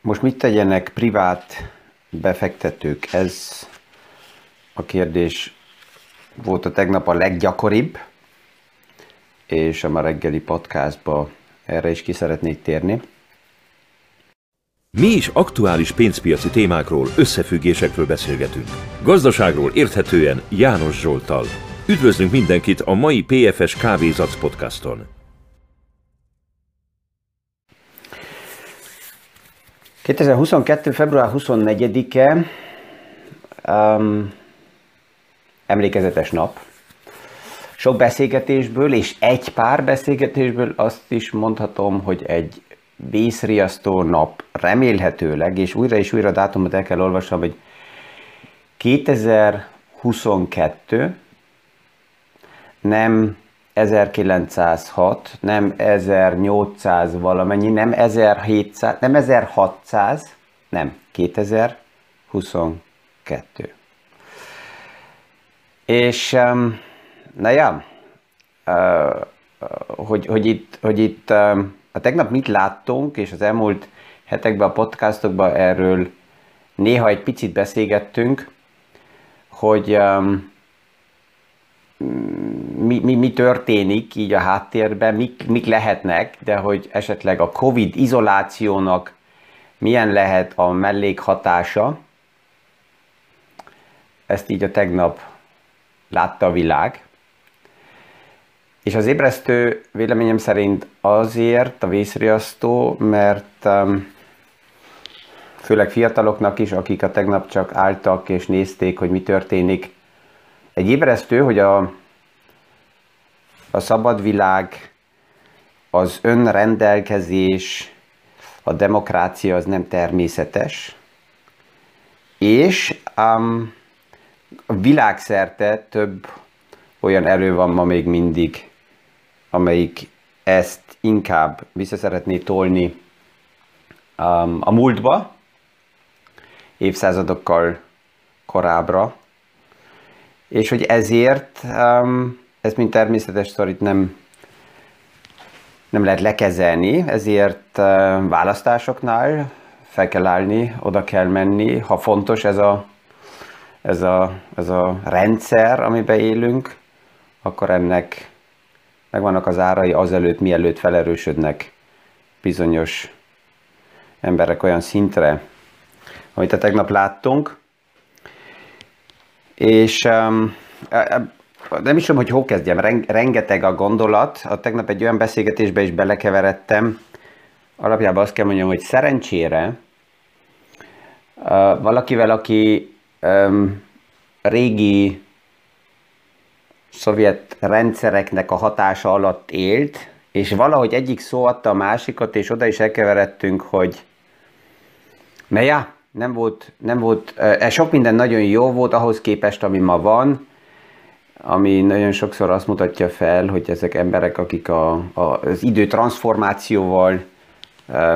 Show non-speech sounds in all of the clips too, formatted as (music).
Most mit tegyenek privát befektetők? Ez a kérdés volt a tegnap a leggyakoribb, és a ma reggeli podcastba erre is ki szeretnék térni. Mi is aktuális pénzpiaci témákról, összefüggésekről beszélgetünk. Gazdaságról érthetően János Zsoltal. Üdvözlünk mindenkit a mai PFS Kávézac podcaston. 2022. február 24-e um, emlékezetes nap. Sok beszélgetésből és egy pár beszélgetésből azt is mondhatom, hogy egy vészriasztó nap remélhetőleg, és újra és újra dátumot el kell olvasnom, hogy 2022 nem 1906, nem 1800 valamennyi, nem 1700, nem 1600, nem, 2022. És, na ja, hogy, hogy itt, hogy itt a tegnap mit láttunk, és az elmúlt hetekben a podcastokban erről néha egy picit beszélgettünk, hogy um, mi, mi, mi történik így a háttérben, mik, mik lehetnek, de hogy esetleg a Covid izolációnak milyen lehet a mellékhatása, ezt így a tegnap látta a világ. És az ébresztő véleményem szerint azért a vészriasztó, mert um, főleg fiataloknak is, akik a tegnap csak álltak és nézték, hogy mi történik, egy ébresztő, hogy a, a szabad világ, az önrendelkezés, a demokrácia az nem természetes, és um, világszerte több olyan erő van ma még mindig, amelyik ezt inkább vissza szeretné tolni um, a múltba, évszázadokkal korábbra, és hogy ezért um, ez mint természetes sztorit nem, nem lehet lekezelni, ezért uh, választásoknál fel kell állni, oda kell menni, ha fontos ez a, ez a, ez a rendszer, amiben élünk, akkor ennek megvannak az árai azelőtt, mielőtt felerősödnek bizonyos emberek olyan szintre, amit a tegnap láttunk. És um, nem is tudom, hogy hol kezdjem, rengeteg a gondolat. A tegnap egy olyan beszélgetésbe is belekeveredtem. Alapjában azt kell mondjam, hogy szerencsére valakivel, aki um, régi szovjet rendszereknek a hatása alatt élt, és valahogy egyik szó adta a másikat, és oda is elkeveredtünk, hogy na ja, nem volt, nem volt, e, sok minden nagyon jó volt ahhoz képest, ami ma van, ami nagyon sokszor azt mutatja fel, hogy ezek emberek, akik a, a, az idő transformációval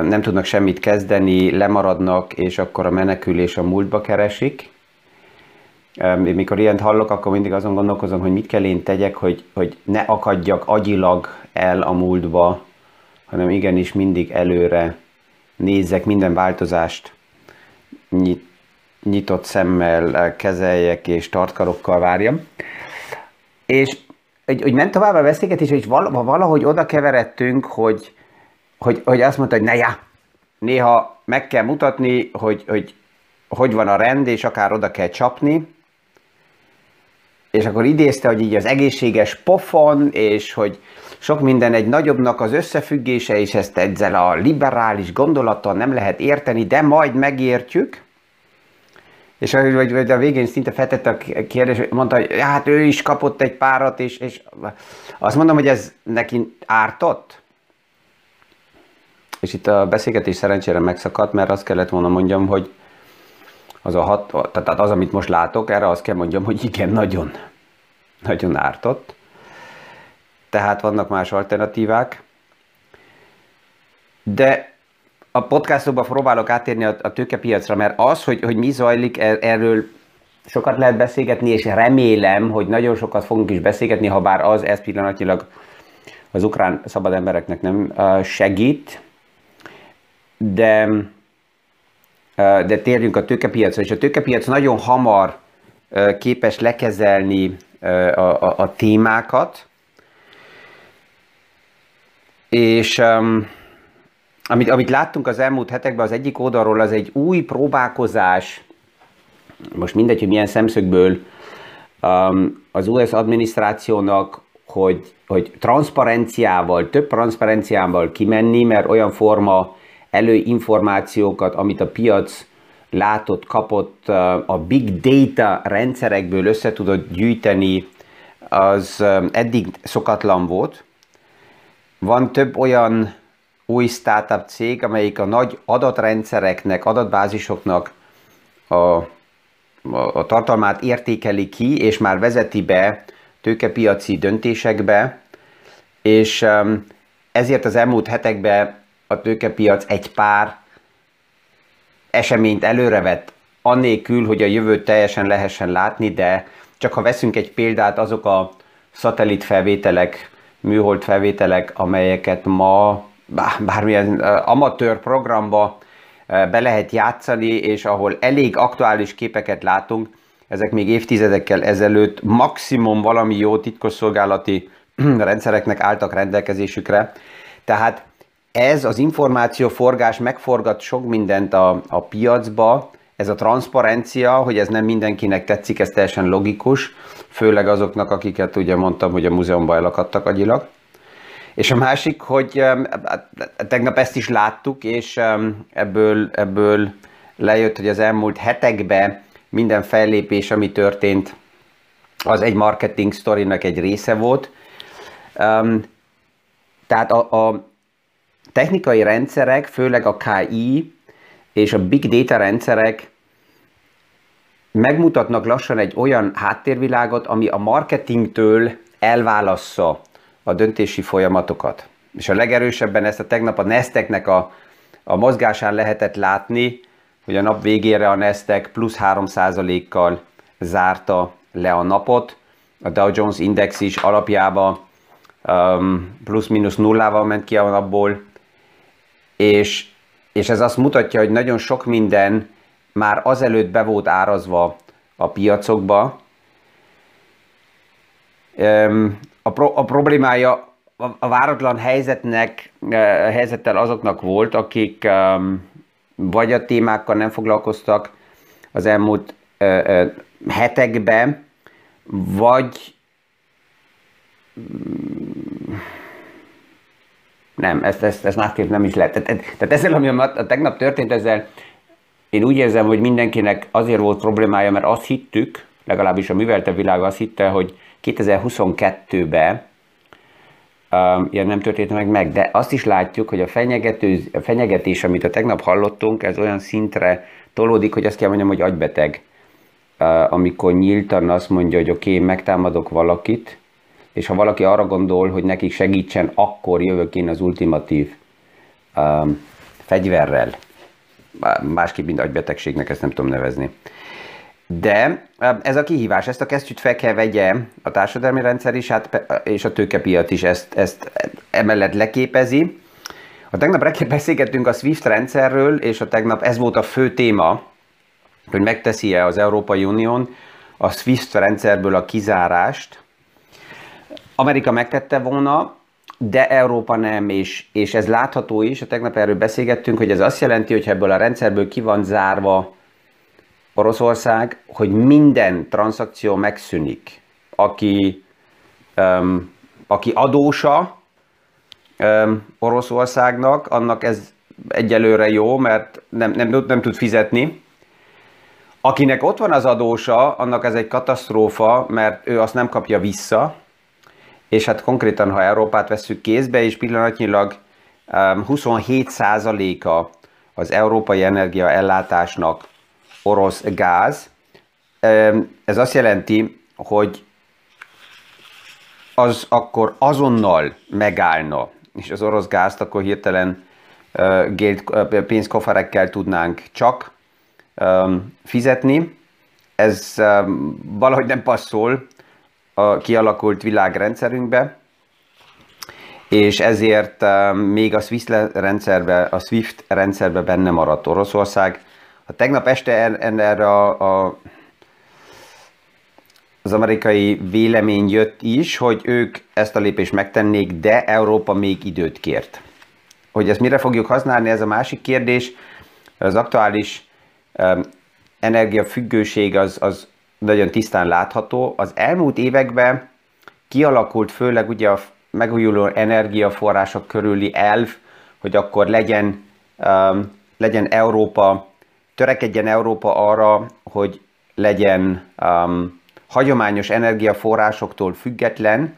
nem tudnak semmit kezdeni, lemaradnak, és akkor a menekülés a múltba keresik. Mikor ilyent hallok, akkor mindig azon gondolkozom, hogy mit kell én tegyek, hogy, hogy ne akadjak agyilag el a múltba, hanem igenis mindig előre nézzek minden változást nyit, nyitott szemmel kezeljek és tartkarokkal várjam. És hogy, hogy ment tovább a beszélgetés, és valahogy oda keveredtünk, hogy, hogy, hogy azt mondta, hogy ne já, néha meg kell mutatni, hogy, hogy hogy van a rend, és akár oda kell csapni, és akkor idézte, hogy így az egészséges pofon, és hogy sok minden egy nagyobbnak az összefüggése, és ezt ezzel a liberális gondolattal nem lehet érteni, de majd megértjük. És vagy, vagy a végén szinte feltette a kérdés, mondta, hogy hát ő is kapott egy párat, és, és azt mondom, hogy ez neki ártott. És itt a beszélgetés szerencsére megszakadt, mert azt kellett volna mondjam, hogy az, a hat, tehát az, amit most látok, erre azt kell mondjam, hogy igen, nagyon, nagyon ártott. Tehát vannak más alternatívák. De a podcastokban próbálok átérni a, a tőkepiacra, mert az, hogy, hogy mi zajlik, er, erről sokat lehet beszélgetni, és remélem, hogy nagyon sokat fogunk is beszélgetni, ha bár az ez pillanatilag az ukrán szabad embereknek nem segít. De de térjünk a tőkepiacra, és a tőkepiac nagyon hamar képes lekezelni a, a, a témákat, és um, amit, amit láttunk az elmúlt hetekben, az egyik oldalról az egy új próbálkozás, most mindegy, hogy milyen szemszögből um, az US adminisztrációnak, hogy, hogy transzparenciával, több transzparenciával kimenni, mert olyan forma előinformációkat, amit a piac látott, kapott, a big data rendszerekből össze tudott gyűjteni, az eddig szokatlan volt. Van több olyan új startup cég, amelyik a nagy adatrendszereknek, adatbázisoknak a, a, a tartalmát értékeli ki, és már vezeti be tőkepiaci döntésekbe, és ezért az elmúlt hetekben a tőkepiac egy pár eseményt előrevett, annélkül, hogy a jövőt teljesen lehessen látni, de csak ha veszünk egy példát, azok a szatellit felvételek, műhold felvételek, amelyeket ma bármilyen amatőr programba be lehet játszani, és ahol elég aktuális képeket látunk, ezek még évtizedekkel ezelőtt maximum valami jó titkosszolgálati (clears throat) rendszereknek álltak rendelkezésükre. Tehát ez az információforgás megforgat sok mindent a, a piacba, ez a transzparencia, hogy ez nem mindenkinek tetszik, ez teljesen logikus, főleg azoknak, akiket ugye mondtam, hogy a múzeumban elakadtak agyilag. És a másik, hogy hát, tegnap ezt is láttuk, és ebből, ebből lejött, hogy az elmúlt hetekben minden fellépés, ami történt, az egy marketing sztorinak egy része volt. Tehát a, a technikai rendszerek, főleg a KI és a big data rendszerek megmutatnak lassan egy olyan háttérvilágot, ami a marketingtől elválassza a döntési folyamatokat. És a legerősebben ezt a tegnap a Nesteknek a, a mozgásán lehetett látni, hogy a nap végére a Nestek plusz 3%-kal zárta le a napot, a Dow Jones Index is alapjába um, plusz-minusz nullával ment ki a napból, és, és ez azt mutatja, hogy nagyon sok minden már azelőtt be volt árazva a piacokba. A, pro, a problémája a váratlan helyzetnek, eh, helyzettel azoknak volt, akik vagy a témákkal nem foglalkoztak az elmúlt eh, eh, hetekben, vagy nem, ezt, ezt, ezt másképp nem is lehet. Tehát, tehát ezzel, ami a, tegnap történt, ezzel én úgy érzem, hogy mindenkinek azért volt problémája, mert azt hittük, legalábbis a művelte világ azt hitte, hogy 2022-ben uh, ilyen nem történt meg meg, de azt is látjuk, hogy a, fenyegető, a fenyegetés, amit a tegnap hallottunk, ez olyan szintre tolódik, hogy azt kell mondjam, hogy agybeteg. Uh, amikor nyíltan azt mondja, hogy oké, okay, megtámadok valakit, és ha valaki arra gondol, hogy nekik segítsen, akkor jövök én az ultimatív um, fegyverrel. Másképp, mint agybetegségnek, ezt nem tudom nevezni. De um, ez a kihívás, ezt a kesztyűt fel kell vegye a társadalmi rendszer is, hát, és a tőkepiac is ezt, ezt emellett leképezi. A tegnap reggel beszélgettünk a SWIFT rendszerről, és a tegnap ez volt a fő téma, hogy megteszi-e az Európai Unión a SWIFT rendszerből a kizárást, Amerika megtette volna, de Európa nem, és, és ez látható is, a tegnap erről beszélgettünk, hogy ez azt jelenti, hogy ebből a rendszerből ki van zárva Oroszország, hogy minden tranzakció megszűnik. Aki, um, aki adósa um, Oroszországnak, annak ez egyelőre jó, mert nem, nem, nem, tud fizetni. Akinek ott van az adósa, annak ez egy katasztrófa, mert ő azt nem kapja vissza, és hát konkrétan, ha Európát veszük kézbe, és pillanatnyilag 27%-a um, az európai energiaellátásnak orosz gáz. Ez azt jelenti, hogy az akkor azonnal megállna, és az orosz gázt akkor hirtelen pénzkoferekkel tudnánk csak fizetni. Ez valahogy nem passzol a kialakult világrendszerünkbe, és ezért még a SWIFT rendszerbe, a SWIFT rendszerbe benne maradt Oroszország, ha tegnap este erre a, a, az amerikai vélemény jött is, hogy ők ezt a lépést megtennék, de Európa még időt kért. Hogy ezt mire fogjuk használni, ez a másik kérdés. Az aktuális um, energiafüggőség az, az nagyon tisztán látható. Az elmúlt években kialakult főleg ugye a megújuló energiaforrások körüli elv, hogy akkor legyen, um, legyen Európa, törekedjen Európa arra, hogy legyen um, hagyományos energiaforrásoktól független,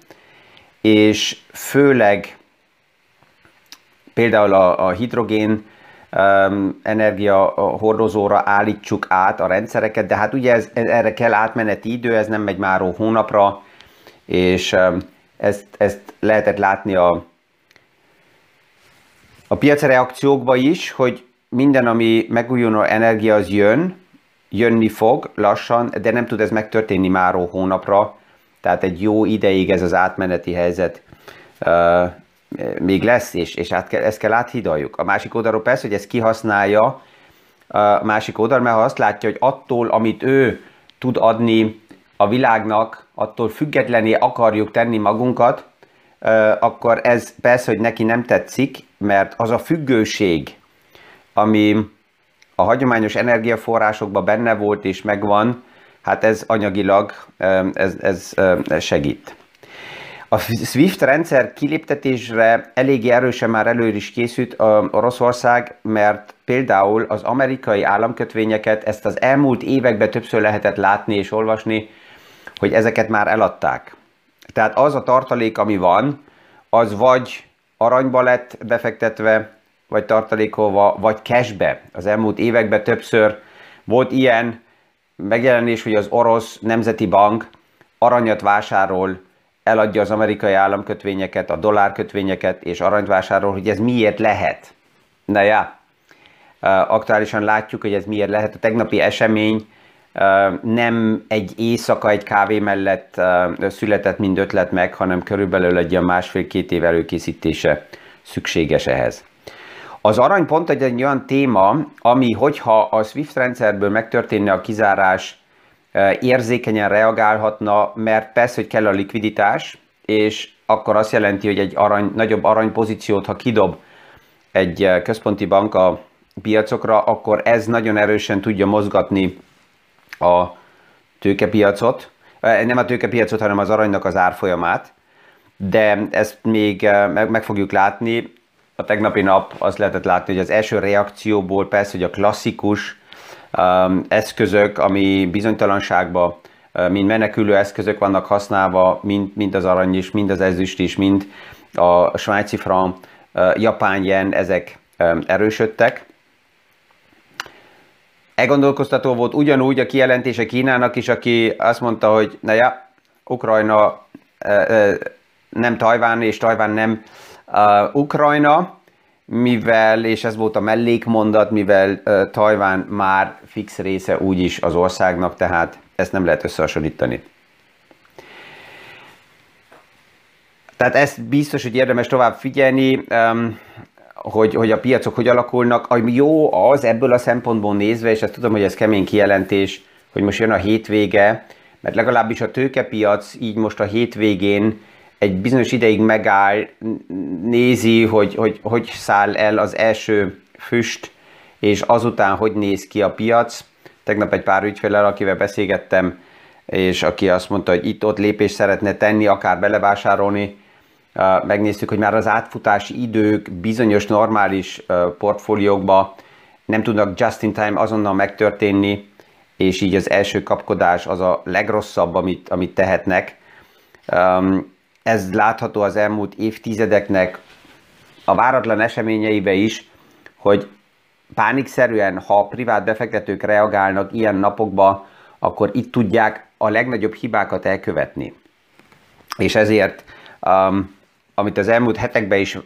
és főleg például a, a hidrogén um, energia hordozóra állítsuk át a rendszereket, de hát ugye ez, erre kell átmeneti idő, ez nem megy már hónapra, és um, ezt, ezt lehetett látni a, a piaci reakciókba is, hogy minden, ami megújuló energia, az jön, jönni fog lassan, de nem tud ez megtörténni már hónapra, tehát egy jó ideig ez az átmeneti helyzet uh, még lesz, és, és át kell, ezt kell áthidaljuk. A másik oldalról persze, hogy ezt kihasználja a másik oldal, mert ha azt látja, hogy attól, amit ő tud adni a világnak, attól függetlené akarjuk tenni magunkat, akkor ez persze, hogy neki nem tetszik, mert az a függőség, ami a hagyományos energiaforrásokban benne volt és megvan, hát ez anyagilag ez, ez, segít. A SWIFT rendszer kiléptetésre elég erősen már előre is készült Oroszország, mert például az amerikai államkötvényeket ezt az elmúlt években többször lehetett látni és olvasni, hogy ezeket már eladták. Tehát az a tartalék, ami van, az vagy aranyba lett befektetve, vagy tartalékolva, vagy cashbe. Az elmúlt években többször volt ilyen megjelenés, hogy az orosz nemzeti bank aranyat vásárol, eladja az amerikai államkötvényeket, a dollárkötvényeket, és aranyt vásárol, hogy ez miért lehet. Na ja, aktuálisan látjuk, hogy ez miért lehet. A tegnapi esemény nem egy éjszaka egy kávé mellett született, mind ötlet meg, hanem körülbelül egy másfél-két év előkészítése szükséges ehhez. Az arany pont egy, egy olyan téma, ami hogyha a SWIFT rendszerből megtörténne a kizárás, érzékenyen reagálhatna, mert persze, hogy kell a likviditás, és akkor azt jelenti, hogy egy arany, nagyobb aranypozíciót, ha kidob egy központi bank a piacokra, akkor ez nagyon erősen tudja mozgatni a tőkepiacot, nem a tőkepiacot, hanem az aranynak az árfolyamát, de ezt még meg fogjuk látni. A tegnapi nap azt lehetett látni, hogy az első reakcióból persze, hogy a klasszikus um, eszközök, ami bizonytalanságba, uh, mind menekülő eszközök vannak használva, mind, mind az arany is, mind az ezüst is, mind a svájci franc, uh, japán yen, ezek um, erősödtek. Elgondolkoztató volt ugyanúgy a kijelentése Kínának is, aki azt mondta, hogy na ja, Ukrajna nem Tajván, és Tajván nem Ukrajna, mivel, és ez volt a mellékmondat, mivel Tajván már fix része úgyis az országnak, tehát ezt nem lehet összehasonlítani. Tehát ezt biztos, hogy érdemes tovább figyelni hogy, hogy a piacok hogy alakulnak. Ami jó az ebből a szempontból nézve, és ezt tudom, hogy ez kemény kijelentés, hogy most jön a hétvége, mert legalábbis a tőkepiac így most a hétvégén egy bizonyos ideig megáll, nézi, hogy, hogy hogy száll el az első füst, és azután hogy néz ki a piac. Tegnap egy pár ügyfélel, akivel beszélgettem, és aki azt mondta, hogy itt-ott lépést szeretne tenni, akár belevásárolni, megnéztük, hogy már az átfutási idők bizonyos normális portfóliókban nem tudnak just in time azonnal megtörténni, és így az első kapkodás az a legrosszabb, amit, amit tehetnek. Ez látható az elmúlt évtizedeknek a váratlan eseményeibe is, hogy pánikszerűen, ha privát befektetők reagálnak ilyen napokba, akkor itt tudják a legnagyobb hibákat elkövetni. És ezért um, amit az elmúlt hetekben is uh,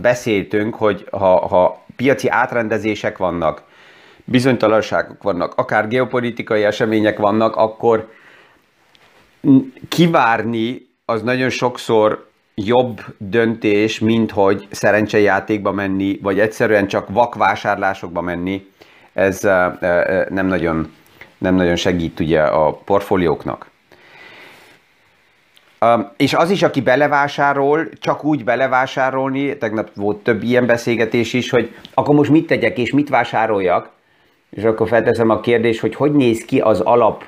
beszéltünk, hogy ha, ha piaci átrendezések vannak, bizonytalanságok vannak, akár geopolitikai események vannak, akkor kivárni az nagyon sokszor jobb döntés, mint hogy szerencsejátékba menni, vagy egyszerűen csak vakvásárlásokba menni. ez nem nagyon, nem nagyon segít ugye a portfólióknak. És az is, aki belevásárol, csak úgy belevásárolni, tegnap volt több ilyen beszélgetés is, hogy akkor most mit tegyek és mit vásároljak, és akkor felteszem a kérdést, hogy hogy néz ki az alap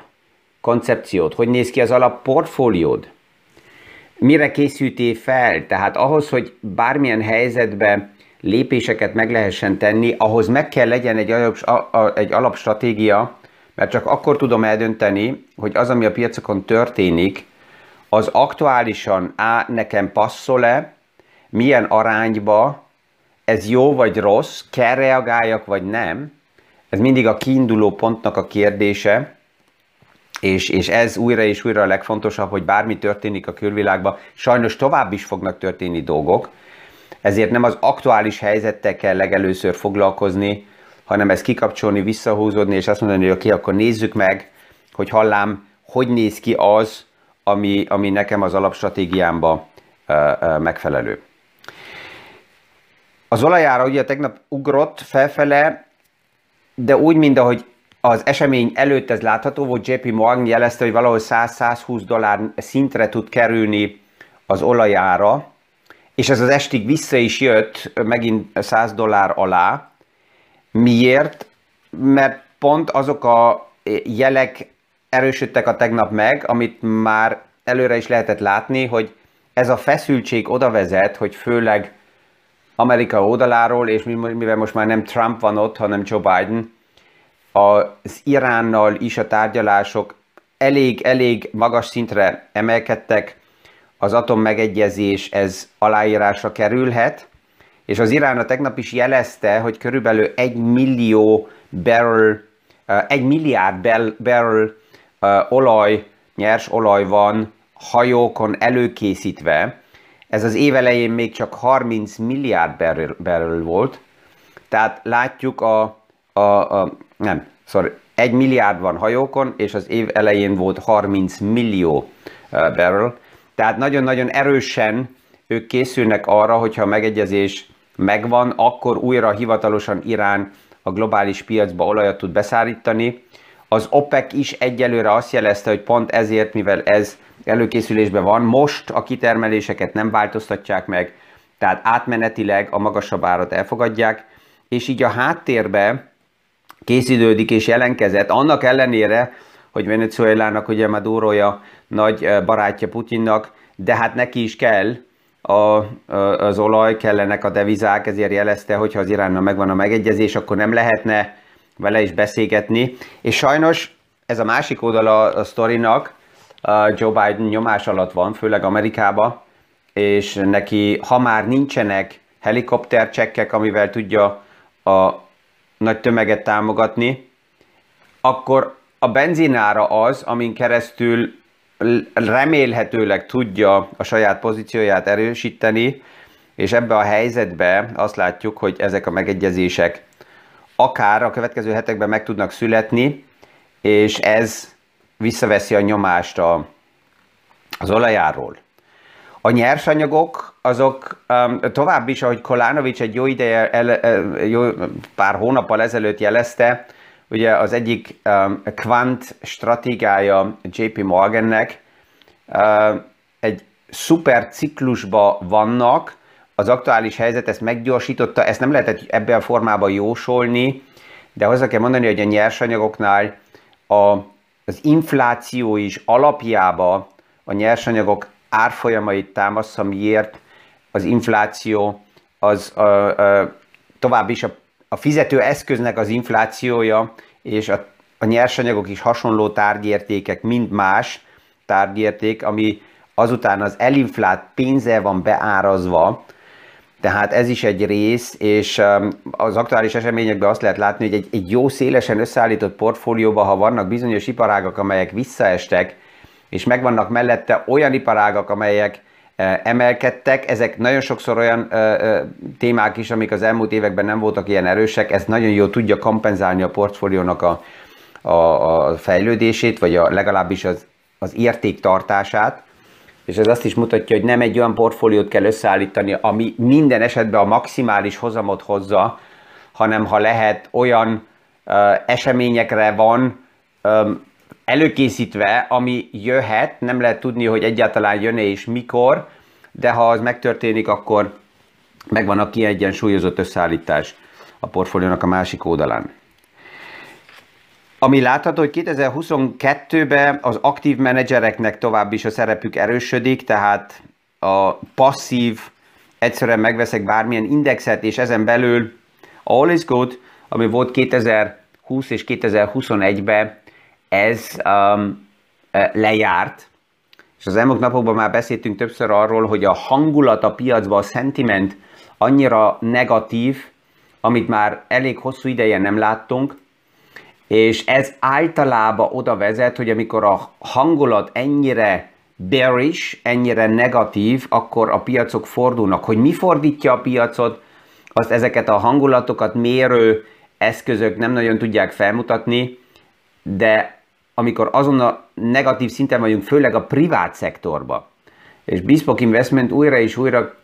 koncepciód, hogy néz ki az alap portfóliód, mire készültél fel, tehát ahhoz, hogy bármilyen helyzetben lépéseket meg lehessen tenni, ahhoz meg kell legyen egy, alap, egy alapstratégia, mert csak akkor tudom eldönteni, hogy az, ami a piacokon történik, az aktuálisan á, nekem passzol-e, milyen arányba, ez jó vagy rossz, kell reagáljak vagy nem, ez mindig a kiinduló pontnak a kérdése, és, és ez újra és újra a legfontosabb, hogy bármi történik a külvilágban, sajnos tovább is fognak történni dolgok, ezért nem az aktuális helyzettel kell legelőször foglalkozni, hanem ezt kikapcsolni, visszahúzódni, és azt mondani, hogy oké, okay, akkor nézzük meg, hogy hallám, hogy néz ki az, ami, ami nekem az alapstratégiámba megfelelő. Az olajára ugye tegnap ugrott felfele, de úgy, mint ahogy az esemény előtt ez látható volt, JP Morgan jelezte, hogy valahol 100-120 dollár szintre tud kerülni az olajára, és ez az estig vissza is jött megint 100 dollár alá. Miért? Mert pont azok a jelek erősödtek a tegnap meg, amit már előre is lehetett látni, hogy ez a feszültség oda vezet, hogy főleg Amerika oldaláról, és mivel most már nem Trump van ott, hanem Joe Biden, az Iránnal is a tárgyalások elég-elég magas szintre emelkedtek, az atommegegyezés ez aláírásra kerülhet, és az Irán a tegnap is jelezte, hogy körülbelül egy millió barrel, egy milliárd barrel olaj, nyers olaj van hajókon előkészítve. Ez az év elején még csak 30 milliárd barrel, barrel volt. Tehát látjuk a, a, a nem, sorry, egy milliárd van hajókon, és az év elején volt 30 millió barrel. Tehát nagyon-nagyon erősen ők készülnek arra, hogyha a megegyezés megvan, akkor újra hivatalosan Irán a globális piacba olajat tud beszállítani. Az OPEC is egyelőre azt jelezte, hogy pont ezért, mivel ez előkészülésben van, most a kitermeléseket nem változtatják meg, tehát átmenetileg a magasabb árat elfogadják, és így a háttérbe készítődik és jelenkezett, annak ellenére, hogy Venezuelának ugye Maduroja nagy barátja Putyinnak, de hát neki is kell a, az olaj, kellenek a devizák, ezért jelezte, hogy ha az Iránnal megvan a megegyezés, akkor nem lehetne vele is beszélgetni. És sajnos ez a másik oldala a sztorinak, Joe Biden nyomás alatt van, főleg Amerikába, és neki, ha már nincsenek helikoptercsekkek, amivel tudja a nagy tömeget támogatni, akkor a benzinára az, amin keresztül remélhetőleg tudja a saját pozícióját erősíteni, és ebbe a helyzetbe azt látjuk, hogy ezek a megegyezések akár a következő hetekben meg tudnak születni, és ez visszaveszi a nyomást a, az olajáról. A nyersanyagok azok um, tovább is, ahogy Kolánovics egy jó ideje, el, el, jó, pár hónappal ezelőtt jelezte, ugye az egyik um, kvant stratégiája JP Morgannek, uh, egy szuper ciklusba vannak, az aktuális helyzet ezt meggyorsította, ezt nem lehetett ebben a formában jósolni, de hozzá kell mondani, hogy a nyersanyagoknál a, az infláció is alapjába a nyersanyagok árfolyamait támaszza, miért az infláció az a, a, tovább is a, a fizető eszköznek az inflációja, és a, a nyersanyagok is hasonló tárgyértékek, mind más tárgyérték, ami azután az elinflát pénzzel van beárazva, tehát ez is egy rész, és az aktuális eseményekben azt lehet látni, hogy egy, egy jó szélesen összeállított portfólióban, ha vannak bizonyos iparágak, amelyek visszaestek, és megvannak mellette olyan iparágak, amelyek e, emelkedtek, ezek nagyon sokszor olyan e, e, témák is, amik az elmúlt években nem voltak ilyen erősek, ez nagyon jól tudja kompenzálni a portfóliónak a, a, a fejlődését, vagy a, legalábbis az, az értéktartását, és ez azt is mutatja, hogy nem egy olyan portfóliót kell összeállítani, ami minden esetben a maximális hozamot hozza, hanem ha lehet olyan eseményekre van előkészítve, ami jöhet, nem lehet tudni, hogy egyáltalán jön-e és mikor, de ha az megtörténik, akkor megvan a kiegyensúlyozott összeállítás a portfóliónak a másik oldalán. Ami látható, hogy 2022-ben az aktív menedzsereknek tovább is a szerepük erősödik, tehát a passzív, egyszerűen megveszek bármilyen indexet, és ezen belül All is Good, ami volt 2020 és 2021-ben, ez um, lejárt, és az elmúlt napokban már beszéltünk többször arról, hogy a hangulat a piacban, a sentiment annyira negatív, amit már elég hosszú ideje nem láttunk, és ez általában oda vezet, hogy amikor a hangulat ennyire bearish, ennyire negatív, akkor a piacok fordulnak. Hogy mi fordítja a piacot, azt ezeket a hangulatokat mérő eszközök nem nagyon tudják felmutatni, de amikor azon a negatív szinten vagyunk, főleg a privát szektorba, és Bespoke Investment újra és újra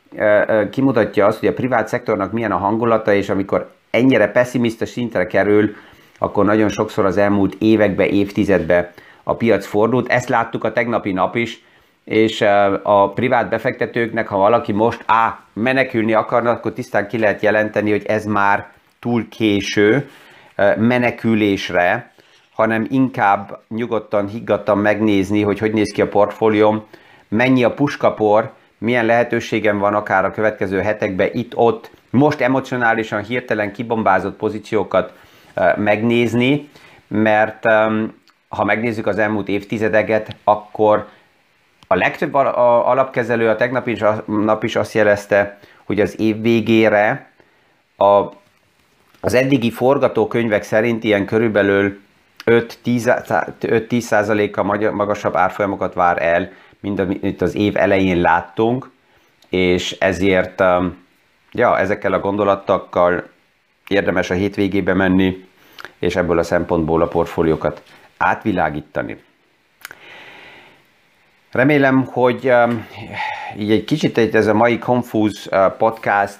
kimutatja azt, hogy a privát szektornak milyen a hangulata, és amikor ennyire pessimista szintre kerül, akkor nagyon sokszor az elmúlt évekbe, évtizedbe a piac fordult. Ezt láttuk a tegnapi nap is, és a privát befektetőknek, ha valaki most á, menekülni akarna, akkor tisztán ki lehet jelenteni, hogy ez már túl késő menekülésre, hanem inkább nyugodtan, higgadtan megnézni, hogy hogy néz ki a portfólióm, mennyi a puskapor, milyen lehetőségem van akár a következő hetekben itt-ott, most emocionálisan hirtelen kibombázott pozíciókat megnézni, mert ha megnézzük az elmúlt évtizedeket, akkor a legtöbb alapkezelő a tegnap is, nap is azt jelezte, hogy az év végére a, az eddigi forgatókönyvek szerint ilyen körülbelül 5-10%-kal magasabb árfolyamokat vár el, mint amit az év elején láttunk, és ezért ja, ezekkel a gondolatokkal érdemes a hétvégébe menni, és ebből a szempontból a portfóliókat átvilágítani. Remélem, hogy így egy kicsit ez a mai Confúz podcast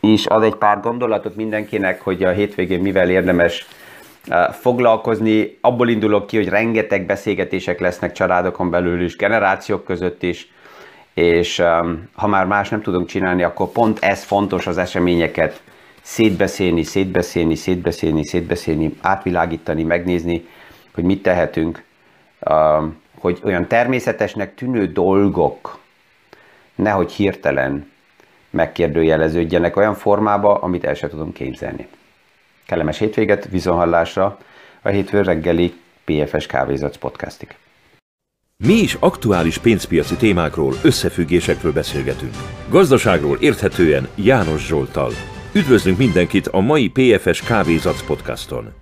is ad egy pár gondolatot mindenkinek, hogy a hétvégén mivel érdemes foglalkozni. Abból indulok ki, hogy rengeteg beszélgetések lesznek családokon belül is, generációk között is, és ha már más nem tudunk csinálni, akkor pont ez fontos az eseményeket szétbeszélni, szétbeszélni, szétbeszélni, szétbeszélni, átvilágítani, megnézni, hogy mit tehetünk, hogy olyan természetesnek tűnő dolgok nehogy hirtelen megkérdőjeleződjenek olyan formába, amit el sem tudom képzelni. Kellemes hétvéget, viszonhallásra a hétfő reggeli PFS Kávézac podcastig. Mi is aktuális pénzpiaci témákról, összefüggésekről beszélgetünk. Gazdaságról érthetően János Zsoltal. Üdvözlünk mindenkit a mai PFS Kávézac podcaston!